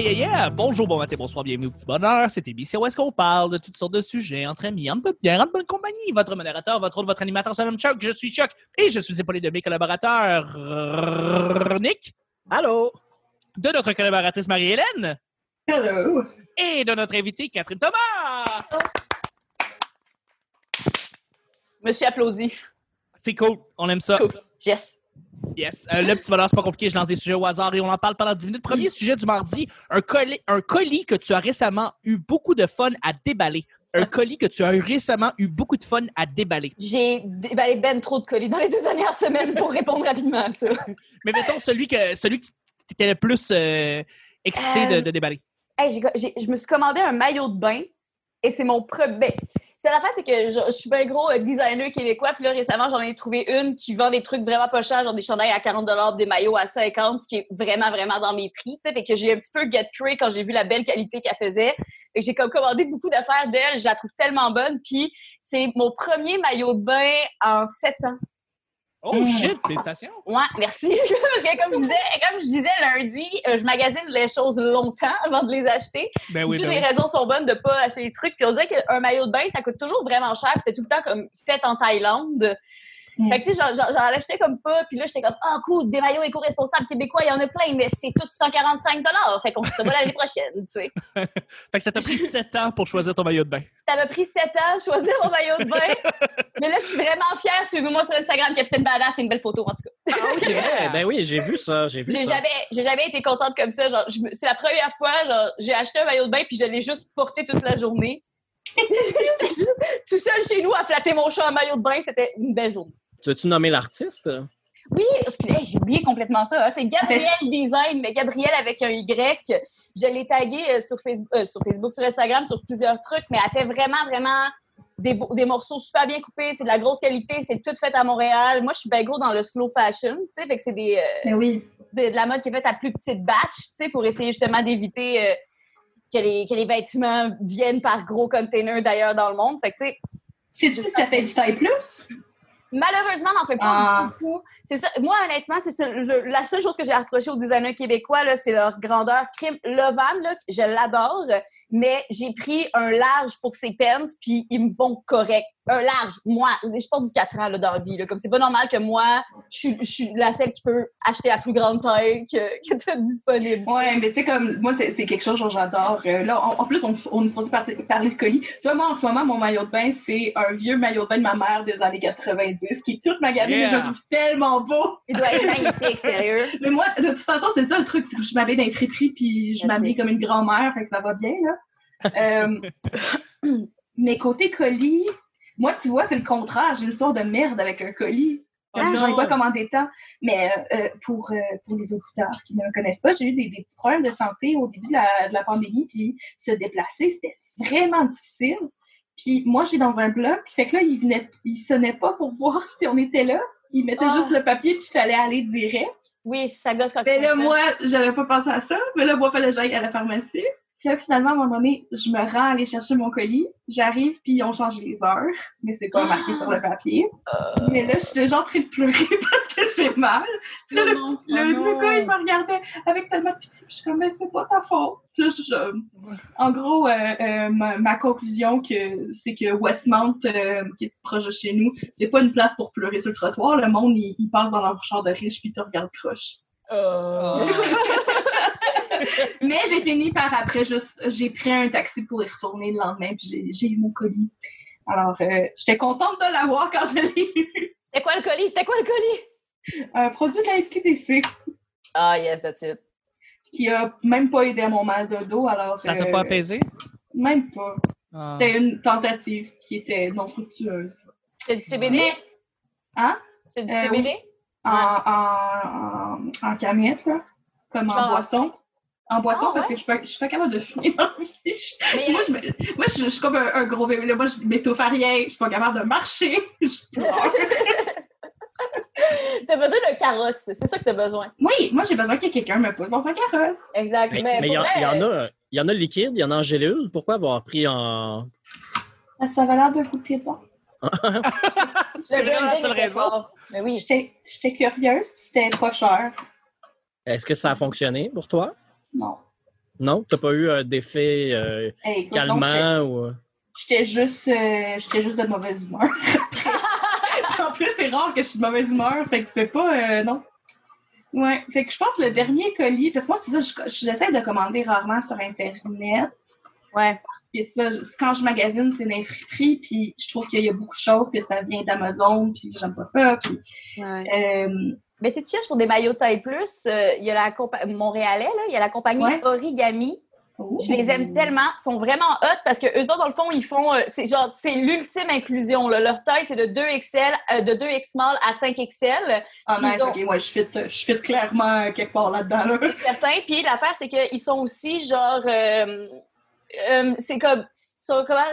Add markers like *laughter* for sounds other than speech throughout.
Yeah, yeah, yeah! Bonjour, bon matin, bonsoir, bienvenue au petit bonheur. C'est émission où est-ce qu'on parle de toutes sortes de sujets entre amis, en bonne bière, en bonne compagnie. Votre modérateur, votre autre, votre animateur, son nom Chuck. Je suis Chuck et je suis épaulé de mes collaborateurs Nick. Allô? De notre collaboratrice Marie-Hélène. Hello. Et de notre invitée Catherine Thomas. Monsieur applaudi. C'est cool, on aime ça. Cool. Yes. Yes. Euh, le petit bonheur, c'est pas compliqué. Je lance des sujets au hasard et on en parle pendant 10 minutes. Premier sujet du mardi, un colis, un colis que tu as récemment eu beaucoup de fun à déballer. Un colis que tu as eu récemment eu beaucoup de fun à déballer. J'ai déballé ben trop de colis dans les deux dernières semaines pour répondre rapidement à ça. Mais mettons celui que celui que tu étais le plus euh, excité de, Euh, de déballer. Hey, je me suis commandé un maillot de bain et c'est mon premier. C'est l'affaire, c'est que je, je suis un gros euh, designer québécois. Puis là, récemment, j'en ai trouvé une qui vend des trucs vraiment pas chers, genre des chandails à 40 des maillots à 50 qui est vraiment, vraiment dans mes prix. Fait que j'ai un petit peu get cray quand j'ai vu la belle qualité qu'elle faisait. Fait que j'ai comme commandé beaucoup d'affaires d'elle. Je la trouve tellement bonne. Puis c'est mon premier maillot de bain en 7 ans. Oh Mm. shit, félicitations. Ouais, merci. *laughs* Parce que comme je disais, comme je disais lundi, euh, je magasine les choses longtemps *laughs* avant de les acheter. Ben oui, Toutes ben les oui. raisons sont bonnes de pas acheter les trucs. Puis on dirait qu'un maillot de bain, ça coûte toujours vraiment cher. C'était tout le temps comme fait en Thaïlande. Mm. Fait que tu sais, j'en- achetais comme pas. Puis là, j'étais comme, ah cool, des maillots éco-responsables québécois, il y en a plein, mais c'est tout 145 Fait qu'on se voit l'année prochaine, tu sais. *laughs* Fait que ça t'a pris 7 ans pour choisir ton maillot de bain. Ça m'a pris 7 ans de choisir mon maillot de bain. *laughs* mais là, je suis vraiment fière. Suivez-moi sur Instagram, Capitaine Badass, c'est une belle photo en tout cas. Ah oui, c'est vrai. *laughs* Ben oui, j'ai vu ça. J'ai vu ça. jamais, j'ai jamais été contente comme ça. Genre, c'est la première fois, genre, j'ai acheté un maillot de bain puis je l'ai juste porté toute la journée. J'étais juste tout seul chez nous à flatter mon chat en maillot de bain. C'était une belle journée. Tu veux-tu nommer l'artiste? Oui, excusez, j'ai oublié complètement ça. hein. C'est Gabriel *laughs* Design, mais Gabriel avec un Y. Je l'ai tagué euh, sur, Facebook, euh, sur Facebook, sur Instagram, sur plusieurs trucs, mais elle fait vraiment, vraiment des, morceaux super bien coupés. C'est de la grosse qualité, c'est tout fait à Montréal. Moi, je suis bien gros dans le slow fashion, tu sais, fait que c'est des, euh, oui. de, de la mode qui est faite à plus petite batch, tu sais, pour essayer justement d'éviter euh, que, les, que les vêtements viennent par gros containers d'ailleurs dans le monde. Fait que, tu sais, Sais-tu si ça fait du taille plus? Malheureusement, on n'en fait pas Ah. beaucoup. C'est ça. Moi, honnêtement, c'est la seule chose que j'ai reproché aux designers québécois, là, c'est leur grandeur. Crime, le van, là, je l'adore, mais j'ai pris un large pour ses pens, puis ils me vont correct. Un large, moi, je porte du 4 ans là, dans la vie. Là, comme c'est pas normal que moi, je suis- je la seule qui peut acheter la plus grande taille que, que tu as disponible. Ouais, mais tu sais, comme moi, c'est quelque chose que j'adore. Euh, là, en, en plus, on, on est supposé par- parler de colis. Tu vois, moi, en ce moment, mon maillot de bain, c'est un vieux maillot de bain de ma mère des années 90 qui est toute magané, mais je Yeah. le trouve tellement beau. Il doit être magnifique, *laughs* sérieux. Mais moi, de toute façon, c'est ça le truc, c'est que je m'habille dans les friperies puis je m'habille comme une grand-mère, fait que ça va bien, là. Euh, *laughs* mais côté colis, moi, tu vois, c'est le contraire. J'ai une histoire de merde avec un colis. Ah que j'en ai non. pas commandé tant. Mais euh, euh, pour, euh, pour les auditeurs qui ne me connaissent pas, j'ai eu des, des petits problèmes de santé au début de la, de la pandémie, puis se déplacer, c'était vraiment difficile. Puis moi, je suis dans un bloc, fait que là, il venait, il sonnait pas pour *laughs* voir si on était là. Il mettait Ah. juste le papier, puis il fallait aller direct. Oui, ça gosse quand Mais là, moi, j'avais pas pensé à ça. Mais là, moi, fallait que j'aille à la pharmacie. Puis là, finalement, à un moment donné, je me rends aller chercher mon colis. J'arrive, puis ils ont changé les heures. Mais c'est pas marqué sur le papier. Mais là, j'étais déjà en train de pleurer *laughs* parce que j'ai mal. Puis là, le, Oh le, non. le gars, il me regardait avec tellement de pitié. Puis je suis comme, mais c'est pas ta faute. Puis là, je- je- en gros, euh, euh, ma, ma conclusion, que c'est que Westmount, euh, qui est proche de chez nous, c'est pas une place pour pleurer sur le trottoir. Le monde, il, il passe dans leur char de riche, puis te regarde croche. *laughs* *laughs* Mais j'ai fini par après juste, j'ai pris un taxi pour y retourner le lendemain, puis j'ai- eu mon colis. Alors, euh, j'étais contente de l'avoir quand je l'ai eu. C'était quoi le colis? C'était quoi le colis? Un produit de la SQDC Ah, yes, that's it. qui a même pas aidé à mon mal de dos, alors... Ça t'a euh, pas apaisé? Même pas. Ah. C'était une tentative qui était non fructueuse. C'était du CBD? Hein? C'était du Euh, CBD? En, en, en, en canette, là, comme Genre en en boisson. En boisson, Ah, parce que je suis pas, je suis pas capable de fumer dans la vie. Mais Moi, je, me- moi je, je suis comme un, un gros bébé. Moi, je m'étouffe à rien. Je suis pas capable de marcher. *laughs* Je pleure. *laughs* t'as besoin d'un carrosse, c'est ça que t'as besoin. oui, moi, j'ai besoin que quelqu'un me pousse dans un carrosse. Exact. Mais Mais, mais il y, en- y a, il y en a liquide, il y en a en gélule. Pourquoi avoir pris en. Ah, Ça avait l'air de goûter *laughs* bon. C'est la seule raison. fort. Mais oui. J'étais j'étais curieuse, puis c'était pas cher. Est-ce que ça a fonctionné pour toi? Non. Non? T'as pas eu d'effet euh, Hey, écoute, non, j'étais- calmant ou... euh, J'étais juste, euh, j'étais juste de mauvaise humeur. *laughs* en plus, c'est rare que je suis de mauvaise humeur, fait que c'est pas, euh, non. Ouais, fait que je pense que le dernier colis, parce que moi, c'est ça, je- j'essaie de commander rarement sur Internet. Ouais. Parce que ça, quand je magasine, c'est une friperie, puis je trouve qu'il y a beaucoup de choses que ça vient d'Amazon, puis j'aime pas ça. Puis, ouais. euh, Mais si tu cherches pour des maillots taille plus, euh, il y a la compa- Montréalais, là, il y a la compagnie Ouais. Origami. Je les aime tellement, ils sont vraiment hot parce que eux autres, dans le fond, ils font, euh, c'est genre, c'est l'ultime inclusion. Là. Leur taille, c'est de 2XL, euh, de 2X small à 5XL. Ah, nice, ont- ok, ouais, je fit, je fit clairement quelque part là-dedans, là. C'est certain. Puis l'affaire, c'est qu'ils sont aussi genre, c'est comme, ils sont comment,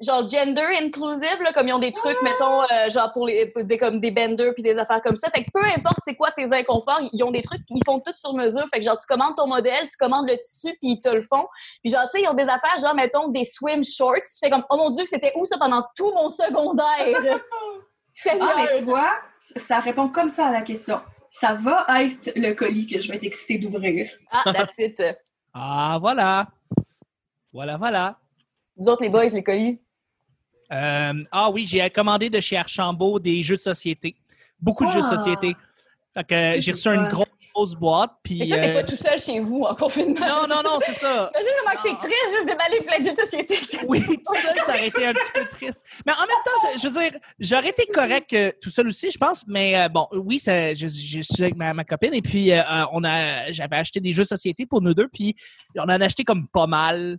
genre gender inclusive, là, comme ils ont des trucs, mettons, euh, genre pour les, pour des, comme des benders puis des affaires comme ça. Fait que peu importe c'est quoi tes inconforts, ils ont des trucs, ils font tout sur mesure. Fait que genre, tu commandes ton modèle, tu commandes le tissu puis ils te le font. Puis genre, tu sais, ils ont des affaires, genre, mettons, des swim shorts. J'étais comme, oh mon dieu, c'était où ça pendant tout mon secondaire? *laughs* Ah, mais tu vois, ça répond comme ça à la question. Ça va être le colis que je vais être excitée d'ouvrir. Ah, that's it. Ah, voilà. Voilà, voilà. Vous autres, les boys, les colis. Euh, ah oui, j'ai commandé de chez Archambault des jeux de société. Beaucoup de jeux de Ah. société. Fait que euh, j'ai reçu une grosse, grosse boîte. Puis, Et toi, t'es euh, pas tout seul chez vous en confinement. Non, non, non, c'est ça. *laughs* Imagine comment que c'est triste juste déballer plein de jeux de société. *laughs* Oui, tout seul, ça aurait été un petit peu triste. Mais en même temps, je, je veux dire, j'aurais été correct euh, tout seul aussi, je pense. Mais euh, bon, oui, ça, je, je suis avec ma, ma copine et puis euh, euh, on a, j'avais acheté des jeux de société pour nous deux, puis on en a acheté comme pas mal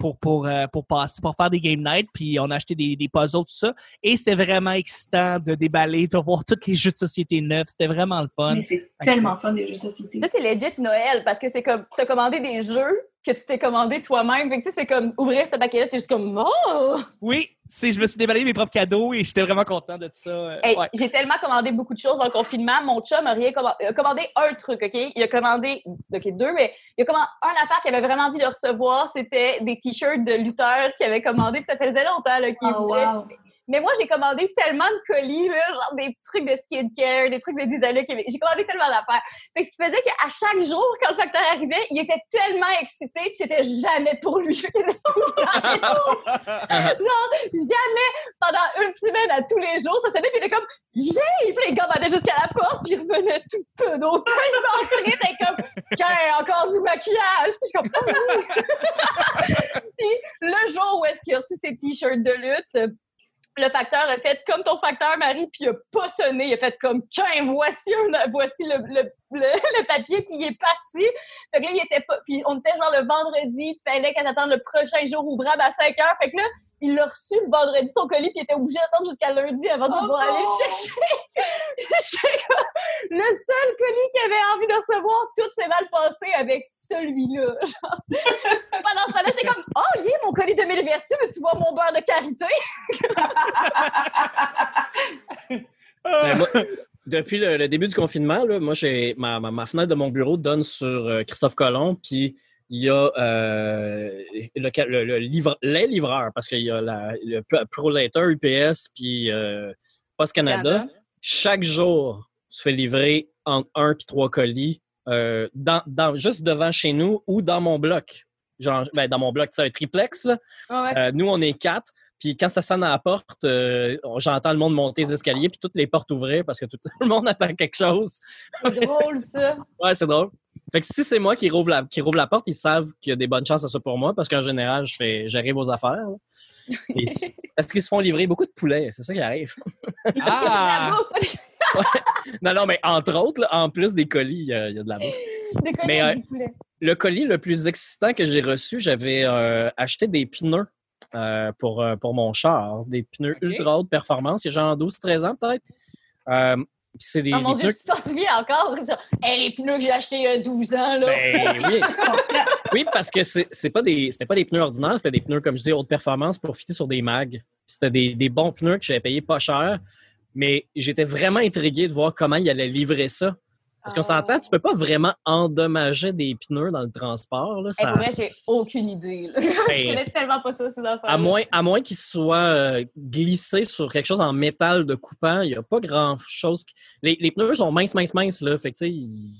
pour pour euh, pour passer, pour faire des game night, puis on a acheté des, des puzzles tout ça. Et c'était vraiment excitant de déballer, de voir tous les jeux de société neufs. C'était vraiment le fun. Mais c'est tellement fun, les jeux de société. Ça, c'est legit Noël parce que c'est comme, t'as commandé des jeux que tu t'es commandé toi-même. Fait que tu sais, c'est comme ouvrir ce paquet-là, t'es juste comme, oh! Oui, c'est, je me suis déballé mes propres cadeaux et j'étais vraiment content de ça. euh, Hey, ouais. J'ai tellement commandé beaucoup de choses dans le confinement. Mon chum a rien commandé, a commandé un truc, OK? Il a commandé, OK, deux, mais il a commandé un affaire qu'il avait vraiment envie de recevoir. C'était des t-shirts de lutteurs qu'il avait commandé. Puis ça faisait longtemps là, qu'il Oh, voulait. wow. Mais moi, j'ai commandé tellement de colis, genre des trucs de skincare, des trucs de Québec. J'ai commandé tellement d'affaires. Fait ce qui faisait qu'à chaque jour, quand le facteur arrivait, il était tellement excité, puis c'était jamais pour lui. Était *laughs* genre, jamais pendant une semaine à tous les jours, ça sonnait, puis il était comme, yeah! Puis il commandait jusqu'à la porte, puis il revenait tout peu d'autre. *laughs* Il c'était comme, encore du maquillage. Puis je suis comme, oui! *laughs* puis le jour où est-ce qu'il a reçu ses t-shirts de lutte, le facteur a fait comme ton facteur, Marie, puis il a pas sonné. Il a fait comme, tiens, voici, un- voici le, le, le, *laughs* le papier, puis il est parti. Fait que là, il était pas. Puis on était genre le vendredi, il fallait qu'elle attende le prochain jour ouvrable à 5 heures. Fait que là, il l'a reçu le vendredi, son colis, puis il était obligé d'attendre jusqu'à lundi avant de Oh pouvoir aller le chercher. *laughs* Le seul colis qu'il avait envie de recevoir, tout s'est mal passé avec celui-là. *laughs* Genre. Pendant ce temps-là, j'étais comme, oh, yeah, veux-tu voir mon beurre de karité? *laughs* Ben, moi, *laughs* depuis le, le début du confinement, là, moi, j'ai ma, ma, ma fenêtre de mon bureau donne sur euh, Christophe Colomb, puis il y a euh, le, ca- le- le livre- les livreurs, parce qu'il y a la, le Pro- ProLater, UPS, puis euh, Post Canada. Canada. Chaque jour, se fait livrer entre un puis trois colis, euh, dans, dans, juste devant chez nous ou dans mon bloc. Genre, ben, dans mon bloc, c'est un triplex. Là. Euh, nous, on est quatre. Puis quand ça sonne à la porte, euh, j'entends le monde monter les escaliers, puis toutes les portes ouvrir parce que tout *laughs* le monde attend quelque chose. C'est drôle, ça. *laughs* Ouais, c'est drôle. Fait que si c'est moi qui rouvre, la, qui rouvre la porte, ils savent qu'il y a des bonnes chances à ça pour moi parce qu'en général, je fais, j'arrive aux affaires. *laughs* Et parce qu'ils se font livrer beaucoup de poulets, c'est ça qui arrive. Ah! Non, non, mais entre autres, là, en plus des colis, il y, a il y a de la bouffe. Des colis Mais, avec euh, du poulet. Le colis le plus excitant que j'ai reçu, j'avais euh, acheté des pneus euh, pour, euh, pour mon char. Des pneus ultra haute performance. Il genre 12-13 ans peut-être. Euh, puis c'est des, Oh mon des Dieu, pneus. tu t'en souviens encore? Hey, les pneus que j'ai achetés il y a 12 ans, là. Ben oui. *laughs* oui, parce que c'est pas des c'était pas des pneus ordinaires, c'était des pneus, comme je dis, haute performance pour fitter sur des mags. C'était des, des bons pneus que j'avais payé pas cher. Mais j'étais vraiment intrigué de voir comment ils allaient livrer ça. Parce qu'on s'entend, tu peux pas vraiment endommager des pneus dans le transport. Là, Hey, ça- pour vrai, j'ai aucune idée. là. *laughs* je connais tellement pas ça, ces affaires. À moins, à moins qu'il soit euh, glissé sur quelque chose en métal de coupant, il n'y a pas grand-chose. qui- Les, les pneus sont minces, minces, minces, là. Fait que, ils-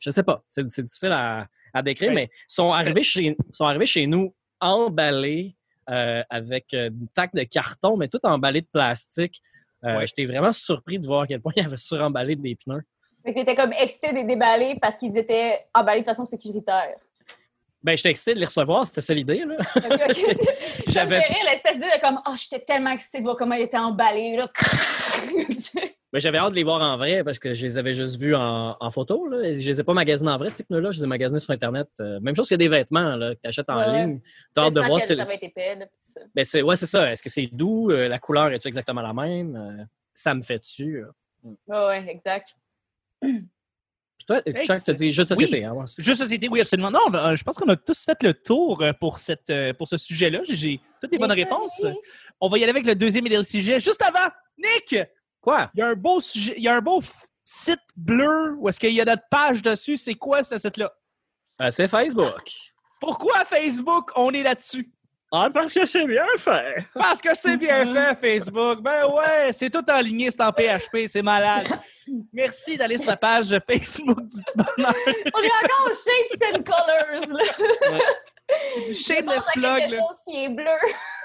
je sais pas. C'est difficile à, à décrire, mais ils sont arrivés, chez, sont arrivés chez nous emballés euh, avec une taque de carton, mais tout emballé de plastique. Euh, j'étais vraiment surpris de voir à quel point ils avaient suremballé des pneus. Fait que t'étais comme excité de les déballer parce qu'ils étaient emballés de façon sécuritaire. Ben, j'étais excité de les recevoir, c'était ça l'idée, là. *laughs* J'avais l'espèce de comme, oh, j'étais tellement excité de voir comment ils étaient emballés, là. *laughs* Ben, j'avais hâte de les voir en vrai parce que je les avais juste vus en, photo. Là. Je les ai pas magasinés en vrai, ces pneus-là. Je les ai magasinés sur Internet. Euh, même chose que des vêtements là, que tu achètes en ligne. Tu as hâte de voir si. Ben, c'est... Ouais, c'est ça. Est-ce que c'est doux? Euh, la couleur est-tu exactement la même? Euh, ça me fait dessus. Oui, ouais, exact. Puis toi, Chuck, tu dit jeu de société. Hein, jeu de société, oui, absolument. Non, je pense qu'on a tous fait le tour pour, cette, pour ce sujet-là. J'ai toutes les bonnes réponses. On va y aller avec le deuxième et dernier sujet. Juste avant, Nick! Quoi? Il y a un beau sujet, il y a un beau site bleu où est-ce qu'il y a notre page dessus. C'est quoi ce site-là? Euh, c'est Facebook. Pourquoi Facebook, on est là-dessus? Ah, parce que c'est bien fait. Parce que c'est bien fait, Facebook. Ben ouais, c'est tout en ligne, c'est en PHP, c'est malade. Merci d'aller sur la page de Facebook du petit bonheur. On est encore Shapes and Colors, là. Ouais. Du shameless plug, quelque chose qui est bleu.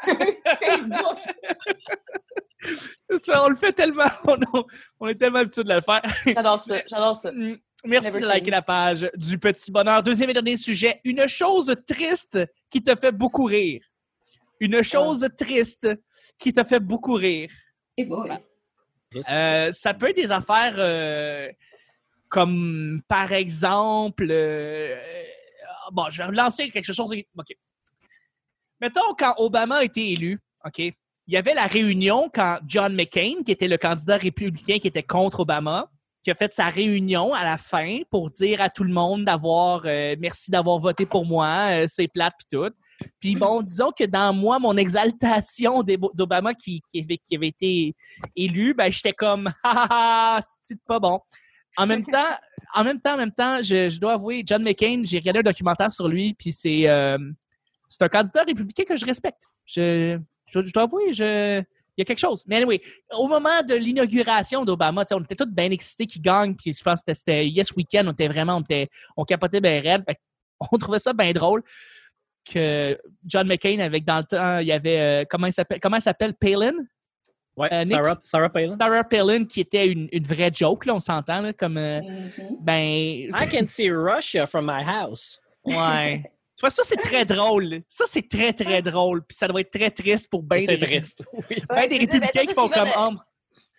*laughs* Facebook on le fait tellement, *laughs* on, est tellement habitué de le faire. J'adore ça, j'adore ça. Mm. Merci de liker la page du Petit Bonheur. Deuxième et dernier sujet, une chose triste qui te fait beaucoup rire. Une chose triste qui te fait beaucoup rire. Et euh, ça peut être des affaires euh, comme, par exemple, euh, bon, je vais lancer quelque chose. OK. Mettons, quand Obama a été élu, OK, il y avait la réunion quand John McCain, qui était le candidat républicain qui était contre Obama, qui a fait sa réunion à la fin pour dire à tout le monde d'avoir euh, merci d'avoir voté pour moi, euh, c'est plate puis tout. Puis bon, disons que dans moi, mon exaltation d'Obama qui, avait, été élu, ben j'étais comme *laughs* ah c'est pas bon? En même *laughs* temps, en même temps, en même temps, je, dois avouer, John McCain, j'ai regardé un documentaire sur lui, puis c'est euh, c'est un candidat républicain que je respecte. Je, je, dois avouer, je, il y a quelque chose. Mais anyway, au moment de l'inauguration d'Obama, on était tous bien excités qu'il gagne, puis je pense que c'était Yes Weekend, on était vraiment, on, était, on capotait bien raide. on *laughs* trouvait ça bien drôle que John McCain, avec dans le temps, il y avait, euh, comment il s'appelle, comment s'appelle, Palin? Ouais, euh, Sarah, Sarah, Palin. Sarah Palin, qui était une, une vraie joke, là, on s'entend, comme, euh, mm-hmm. ben... I can see Russia from my house. Ouais. Tu vois, ça, c'est très drôle. Ça, c'est très, très drôle. Puis ça doit être très triste pour bien des, triste. Oui. Ben des républicains qui font comme homme.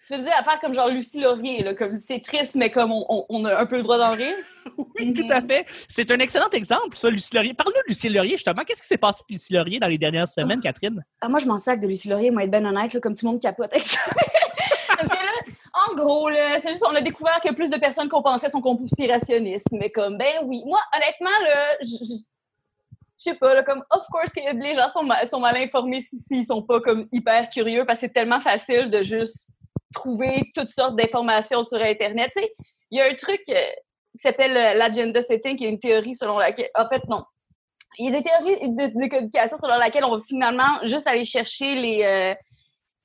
Tu veux dire à faire comme genre Lucie Laurier, là, comme c'est triste, mais comme on, on, a un peu le droit d'en rire. *laughs* oui, tout à fait. C'est un excellent exemple, ça, Lucie Laurier. Parle-nous de Lucie Laurier, justement. Qu'est-ce qui s'est passé avec Lucie Laurier dans les dernières semaines, ah. Catherine? Ah, moi, je m'en sac de Lucie Laurier, moi, être ben honnête, là, comme tout le monde capote avec ça. *laughs* Parce que là, en gros, c'est juste on a découvert que plus de personnes qu'on pensait sont conspirationnistes. Mais comme, ben oui. Moi, honnêtement, là, je sais pas, là, comme, of course que les gens sont, sont mal informés s'ils ne sont pas comme hyper curieux parce que c'est tellement facile de juste trouver toutes sortes d'informations sur Internet. Tu sais, il y a un truc euh, qui s'appelle euh, l'agenda setting, qui est une théorie selon laquelle, en fait, non. Il y a des théories de, communication selon laquelle on va finalement juste aller chercher les, euh,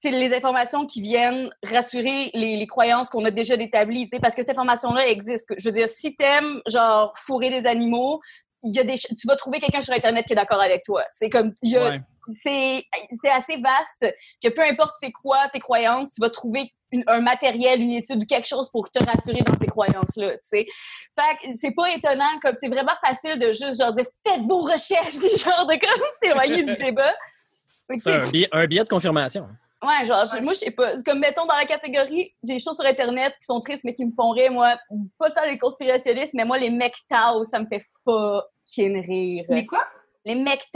les informations qui viennent rassurer les, les croyances qu'on a déjà établies, parce que cette information-là existe. Je veux dire, si t'aimes, genre, fourrer des animaux, il y a des, tu vas trouver quelqu'un sur Internet qui est d'accord avec toi. C'est comme, c'est, c'est assez vaste que peu importe c'est quoi tes croyances, tu vas trouver un matériel, une étude, quelque chose pour te rassurer dans ces croyances-là, tu sais. Fait que c'est pas étonnant, comme c'est vraiment facile de juste genre de faites vos recherches, *laughs* puis genre de comme s'éloigner du débat. C'est un billet, un billet de confirmation. Ouais, genre, moi, je sais pas. Comme, mettons, dans la catégorie, j'ai des choses sur Internet qui sont tristes, mais qui me font rire, moi. Pas tant les conspirationnistes, mais moi, les mecs ça me fait fucking rire. Les quoi? Les mecs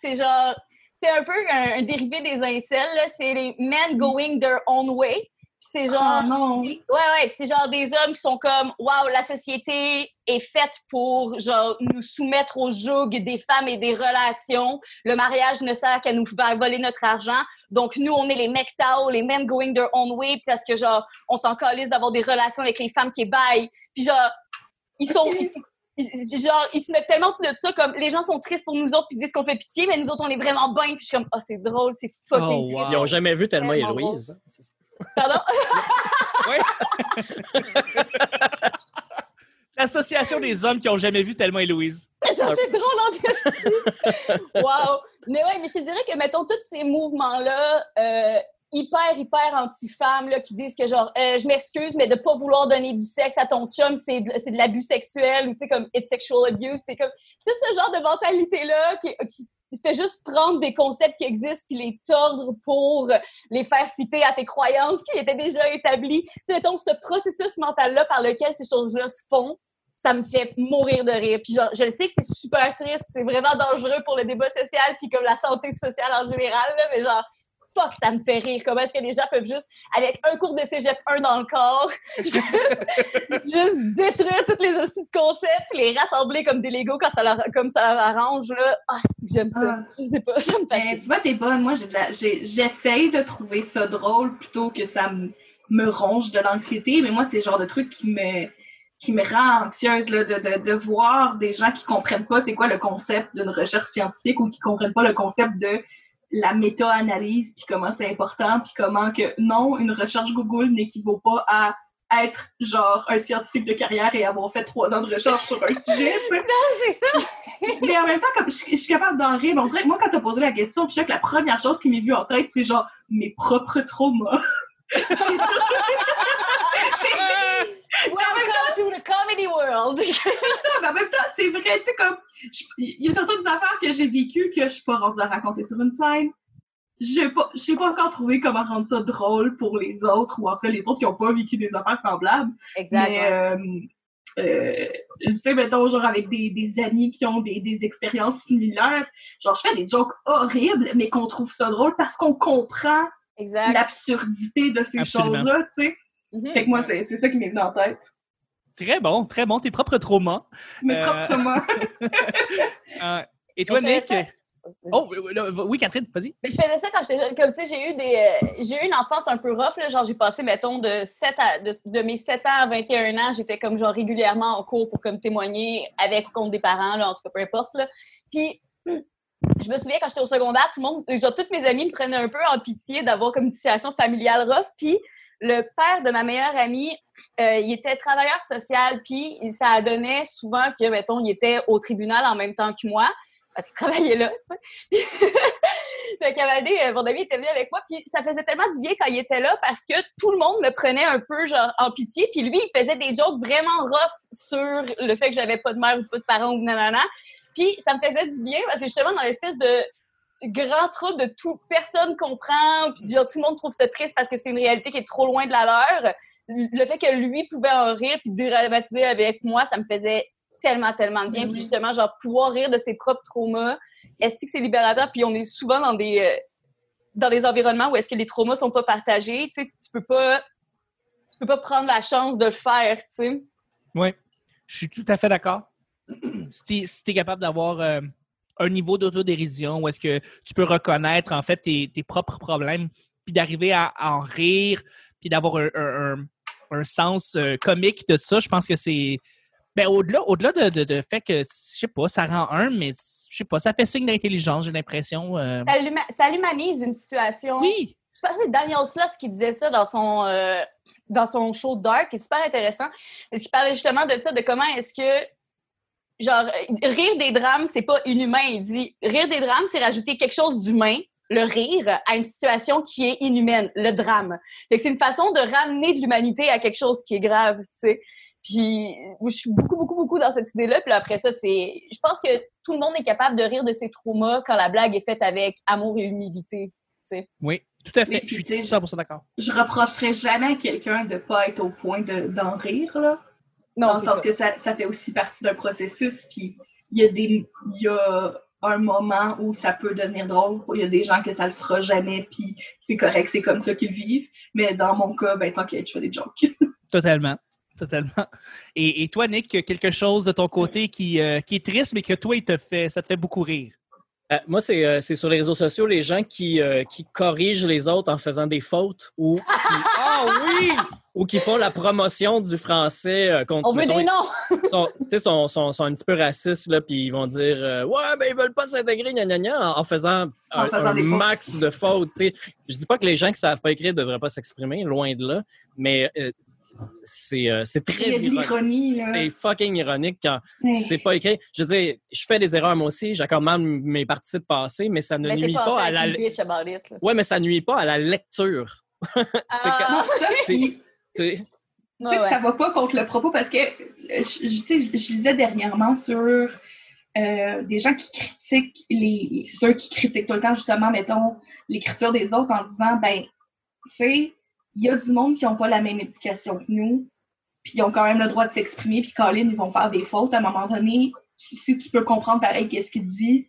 C'est genre, c'est un peu un, dérivé des incels, C'est les men going their own way c'est genre. Ah, non. Ouais, ouais. c'est genre des hommes qui sont comme, waouh, la société est faite pour, genre, nous soumettre au joug des femmes et des relations. Le mariage ne sert qu'à nous faire voler notre argent. Donc, nous, on est les mecs les men going their own way parce que, genre, on s'en calisse d'avoir des relations avec les femmes qui baillent. Puis, genre, ils sont. Ils, genre, ils se mettent tellement au-dessus de ça, comme les gens sont tristes pour nous autres, puis disent qu'on fait pitié, mais nous autres, on est vraiment bien, puis je suis comme, oh, c'est drôle, c'est fucking oh, Ils ont jamais vu tellement Héloïse. Pardon? *laughs* oui. L'association des hommes qui ont jamais vu tellement Héloïse. Ça, c'est drôle en wow. Mais ouais, mais je te dirais que, mettons, tous ces mouvements-là, euh, hyper, hyper anti-femmes, qui disent que, genre, euh, je m'excuse, mais de pas vouloir donner du sexe à ton chum, c'est de, de l'abus sexuel, ou tu sais, comme, it's sexual abuse. C'est comme, tout ce genre de mentalité-là qui, qui fait juste prendre des concepts qui existent puis les tordre pour les faire fuiter à tes croyances qui étaient déjà établies. Donc, ce processus mental-là par lequel ces choses-là se font, ça me fait mourir de rire. Puis genre, je le sais que c'est super triste, c'est vraiment dangereux pour le débat social puis comme la santé sociale en général, là, mais genre, fuck, ça me fait rire. Comment est-ce que les gens peuvent juste, avec un cours de cégep 1 dans le corps, *laughs* juste, juste détruire toutes les aussi de concepts, les rassembler comme des Legos quand ça leur, comme ça leur arrange, là. Ah, c'est que j'aime ça. Ah. Je sais pas, *laughs* ça me fait Ben, tu vois, t'es bonne. Moi, j'essaye de trouver ça drôle plutôt que ça me, me ronge de l'anxiété. Mais moi, c'est le genre de truc qui me, qui me rend anxieuse là, de, de, de voir des gens qui comprennent pas c'est quoi le concept d'une recherche scientifique ou qui comprennent pas le concept de la méta-analyse, puis comment c'est important, puis comment que non, une recherche Google n'équivaut pas à être genre un scientifique de carrière et avoir fait trois ans de recherche sur un sujet. sais. *laughs* c'est ça. Mais en même temps, comme je, je suis capable d'en rire, mais on dirait que moi, quand t'as posé la question, je sais que la première chose qui m'est venue en tête, c'est genre mes propres traumas. *laughs* *laughs* comedy world. *laughs* mais en même temps, c'est vrai, tu sais, comme, je- il y a certaines affaires que j'ai vécues que je suis pas rendue à raconter sur une scène. J'ai pas, j'ai pas encore trouvé comment rendre ça drôle pour les autres, ou en tout cas les autres qui ont pas vécu des affaires semblables. Exact. Mais, euh, euh, je sais, mettons, genre, avec des, des amis qui ont des, des expériences similaires, genre, je fais des jokes horribles, mais qu'on trouve ça drôle parce qu'on comprend l'absurdité de ces choses-là, tu sais. Mhm. Fait que moi, c'est c'est ça qui m'est venu en tête. Très bon, très bon. Tes propres traumas. Mes Euh, propres Thomas. *laughs* Euh, et toi, Nick? Oh, oui, Catherine, vas-y. Mais je faisais ça quand j'étais jeune. Comme tu sais, j'ai eu des. euh, j'ai eu une enfance un peu rough. Là, genre, j'ai passé, mettons, de, 7 à, de, de mes 7 ans à 21 ans, j'étais comme genre régulièrement en cours pour comme témoigner avec ou contre des parents, là, en tout cas, peu importe. Là. Puis, *clears throat* je me souviens quand j'étais au secondaire, tout le monde, genre, toutes mes amies me prenaient un peu en pitié d'avoir comme une situation familiale rough. Puis, le père de ma meilleure amie, euh, il était travailleur social, puis ça donnait souvent que, mettons, il était au tribunal en même temps que moi, parce qu'il *laughs* travaillait là, tu sais. *laughs* fait qu'à euh, mon ami était venu avec moi, puis ça faisait tellement du bien quand il était là, parce que tout le monde me prenait un peu, genre, en pitié, puis lui, il faisait des jokes vraiment rough sur le fait que j'avais pas de mère ou pas de parents ou nanana. Puis ça me faisait du bien, parce que justement, dans l'espèce de grand trouble de tout, personne comprend, puis genre, tout le monde trouve ça triste parce que c'est une réalité qui est trop loin de la leur. Le fait que lui pouvait en rire puis dédramatiser avec moi, ça me faisait tellement, tellement de bien. Mhm. Puis justement, genre, pouvoir rire de ses propres traumas, est-ce que c'est libérateur? Puis on est souvent dans des, euh, dans des environnements où est-ce que les traumas sont pas partagés. Tu sais, tu peux pas, tu peux pas prendre la chance de le faire, tu sais. Oui, je suis tout à fait d'accord. *clears throat* Si tu es, capable d'avoir euh, un niveau d'autodérision où est-ce que tu peux reconnaître en fait tes, tes propres problèmes, puis d'arriver à, à en rire, puis d'avoir un, un- un- un sens euh, comique de ça, je pense que c'est. Ben, au-delà, au-delà de, de, de fait que, je sais pas, ça rend un, mais je sais pas, ça fait signe d'intelligence, j'ai l'impression. euh. Ça, huma- ça humanise une situation. Oui, Je pense que c'est Daniel Sloss qui disait ça dans son, euh, dans son show Dark, qui est super intéressant. Parce qu'il parlait justement de ça, de comment est-ce que, genre, euh, rire des drames, c'est pas inhumain. Il dit, rire des drames, c'est rajouter quelque chose d'humain, le rire, à une situation qui est inhumaine, le drame. Fait que c'est une façon de ramener de l'humanité à quelque chose qui est grave, tu sais. Puis, je suis beaucoup, beaucoup, beaucoup dans cette idée-là. Puis là, après ça, c'est. Je pense que tout le monde est capable de rire de ses traumas quand la blague est faite avec amour et humilité. oui, tout à fait. puis, Je suis tu sais, 100% d'accord. Je reprocherais jamais à quelqu'un de pas être au point de- d'en rire, là. Non, dans le c'est sens ça. que ça, ça fait aussi partie d'un processus, puis il y a des il y a un moment où ça peut devenir drôle, il y a des gens que ça le sera jamais, puis c'est correct, c'est comme ça qu'ils vivent, mais dans mon cas, ben t'inquiète, je fais des jokes. *laughs* Totalement. Totalement. Et, et toi, Nick, quelque chose de ton côté qui, euh, qui est triste, mais que toi, il te fait, ça te fait beaucoup rire. Euh, moi, c'est euh, c'est sur les réseaux sociaux, les gens qui, euh, qui corrigent les autres en faisant des fautes ou qui, *laughs* Ah oui! ou qui font la promotion du français euh, contre. On veut mettons, des noms! *laughs* sont, tu sais, sont, sont, sont un petit peu racistes, là, puis ils vont dire euh, Ouais, ben ils veulent pas s'intégrer, gna, gna, gna, en, en faisant En un, faisant un des fautes. max de fautes. tu sais. Je dis pas que les gens qui savent pas écrire devraient pas s'exprimer, loin de là, mais euh, c'est euh, c'est très Il y a de ironique. l'ironie, là. C'est fucking ironique quand Ouais. c'est pas écrit. Je veux dire, je fais des erreurs moi aussi, j'accorde mal mes parties de passé, mais ça ne Mais nuit pas, pas à la. bitch about it. là. Ouais, mais ça nuit pas à la lecture. *laughs* Ah, Non, ça, C'est- Tu sais. ouais, ça va pas contre le propos parce que euh, je, je, tu sais, je lisais dernièrement sur euh, des gens qui critiquent les ceux qui critiquent tout le temps justement mettons l'écriture des autres en disant ben tu sais il y a du monde qui ont pas la même éducation que nous puis ils ont quand même le droit de s'exprimer puis Colin ils vont faire des fautes à un moment donné si tu peux comprendre pareil qu'est-ce qu'il dit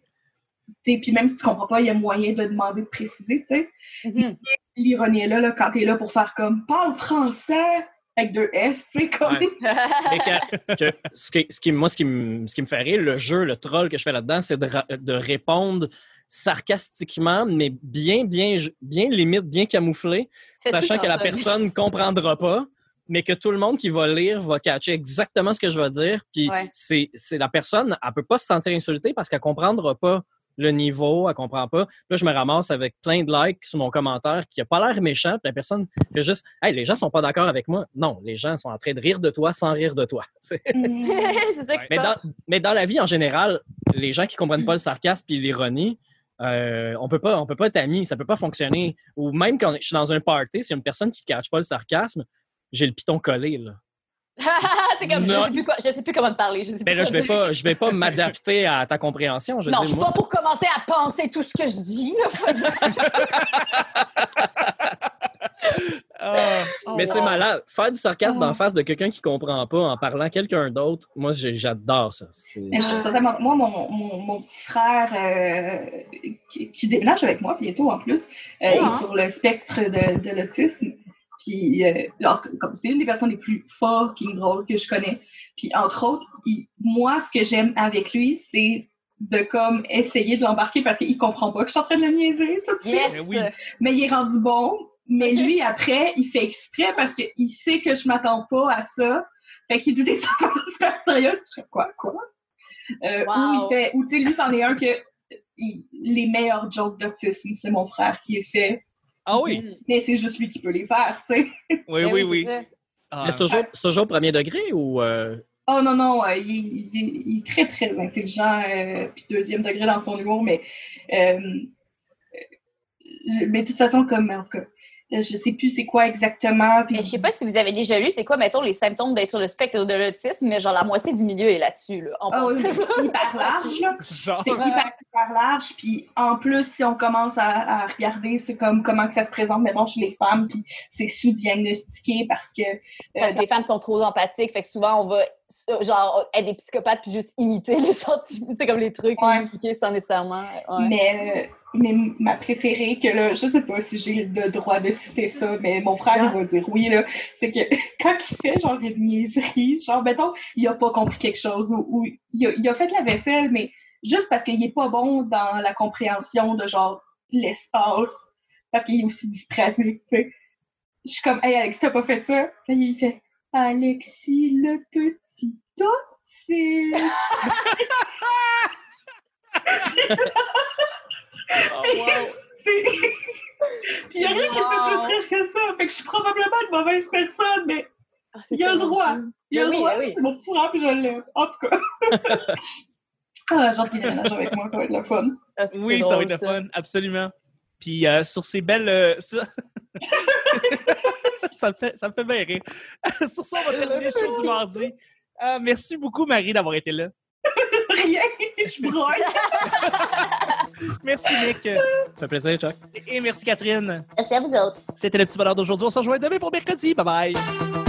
tu puis même si tu comprends pas il y a moyen de demander de préciser tu sais Mhm. l'ironie est là, là quand t'es là pour faire comme parle français avec deux S, tu sais, comme. Ouais. Mais que- que ce qui, ce qui- moi, ce qui, me, ce qui me fait rire, le jeu, le troll que je fais là-dedans, c'est de répondre sarcastiquement, mais bien, bien, bien limite, bien camouflé, *laughs* sachant que la personne ne comprendra pas, mais que tout le monde qui va lire va catcher exactement ce que je vais dire. Puis Ouais. c'est, la personne, elle peut pas se sentir insultée parce qu'elle comprendra pas le niveau, elle comprend pas. Puis Là, je me ramasse avec plein de likes sur mon commentaire qui a pas l'air méchant, puis la personne fait juste Hey, les gens sont pas d'accord avec moi. Non, les gens sont en train de rire de toi sans rire de toi. *laughs* *laughs* C'est- ça qui se mais, dans, mais dans la vie, en général, les gens qui comprennent pas le sarcasme et l'ironie, euh, on peut pas, on peut pas être amis, ça peut pas fonctionner. Ou même quand je suis dans un party, s'il y a une personne qui ne catch pas le sarcasme, j'ai le piton collé. Là. *laughs* c'est comme, je sais, plus quoi, je sais plus comment te parler. Je sais plus Mais là, quoi je vais pas, je vais pas m'adapter à ta compréhension. Je Non, dire, je suis pas pour commencer à penser tout ce que je dis. là. *laughs* *laughs* Ah, oh, Mais c'est wow. malade. Faire du sarcasme Oh. d'en face de quelqu'un qui comprend pas en parlant à quelqu'un d'autre, moi, j'adore ça. C'est- Mais je trouve ça tellement- Moi, mon, mon, mon petit frère euh, qui, qui déménage avec moi bientôt en plus, euh, Ah. est sur le spectre de, de l'autisme. Puis, euh, comme c'est une des personnes les plus fucking drôles que je connais. Puis, entre autres, il- moi, ce que j'aime avec lui, c'est de comme essayer de l'embarquer parce qu'il comprend pas que je suis en train de le niaiser tout de suite. Yes! Mais oui. mais il est rendu bon. Mais lui, après, il fait exprès parce qu'il sait que je m'attends pas à ça. Fait qu'il dit des *laughs* affaires super sérieuses. Je fais quoi, quoi? Euh, Wow. Ou il fait, ou tu sais, lui, c'en est un que il- les meilleurs jokes d'autisme, c'est mon frère qui les fait. Ah oui, Mm. Mais c'est juste lui qui peut les faire, tu sais. *laughs* oui, Ben oui, oui. ça. Ah, Mais c'est toujours, c'est toujours premier degré ou. euh, Oh non, non, euh, il, il- est très, très intelligent, euh, puis deuxième degré dans son humour, mais, euh, mais de toute façon, comme, en tout cas, je sais plus c'est quoi exactement. Puis Mais je sais pas si vous avez déjà lu, c'est quoi, mettons, les symptômes d'être sur le spectre de l'autisme, mais genre la moitié du milieu est là-dessus, là. En Ah oui, mais hyper *laughs* large, là. genre, C'est hyper, hyper large. Puis en plus, si on commence à, à regarder, c'est comme comment que ça se présente, mettons, chez les femmes, puis c'est sous-diagnostiqué parce que... euh, Parce que les femmes sont trop empathiques, fait que souvent on va euh, genre être des psychopathes puis juste imiter les *laughs* sentiments, c'est comme les trucs Ouais. sans nécessairement. ouais. mais, euh, mais ma préférée, que là, je sais pas si j'ai le droit de citer ça, mais mon frère, il va dire oui, là, c'est que *laughs* quand il fait genre une niaiserie, genre, mettons, il a pas compris quelque chose ou, ou il, a, il a fait la vaisselle, mais juste parce qu'il est pas bon dans la compréhension de genre l'espace, parce qu'il est aussi dyspraxique, tu sais. Je suis comme, hey Alex, t'as pas fait ça? Là, il fait, Alexis le petit autiste. oh, wow. C'est- Puis il y a rien qui me fait plus rire que ça. Fait que je suis probablement une mauvaise personne, mais Ah, il y a le droit. cool. il y a le oui, droit. oui. Mon petit puis je l'aime. En tout cas. *laughs* ah, hâte qu'il déménage avec moi, ça va être le fun. Ah, Oui, ça va être le fun, absolument. Puis euh, sur ces belles. euh, sur- *laughs* *laughs* ça, me fait, ça me fait bien rire. *laughs* sur ça, on va terminer le show du mardi. Euh, merci beaucoup, Marie, d'avoir été là. *laughs* Rien, je broille. Merci, Nick. Ça fait plaisir, Chuck. Et merci, Catherine. Merci à vous autres. C'était le petit bonheur d'aujourd'hui. On se rejoint demain pour mercredi. Bye bye.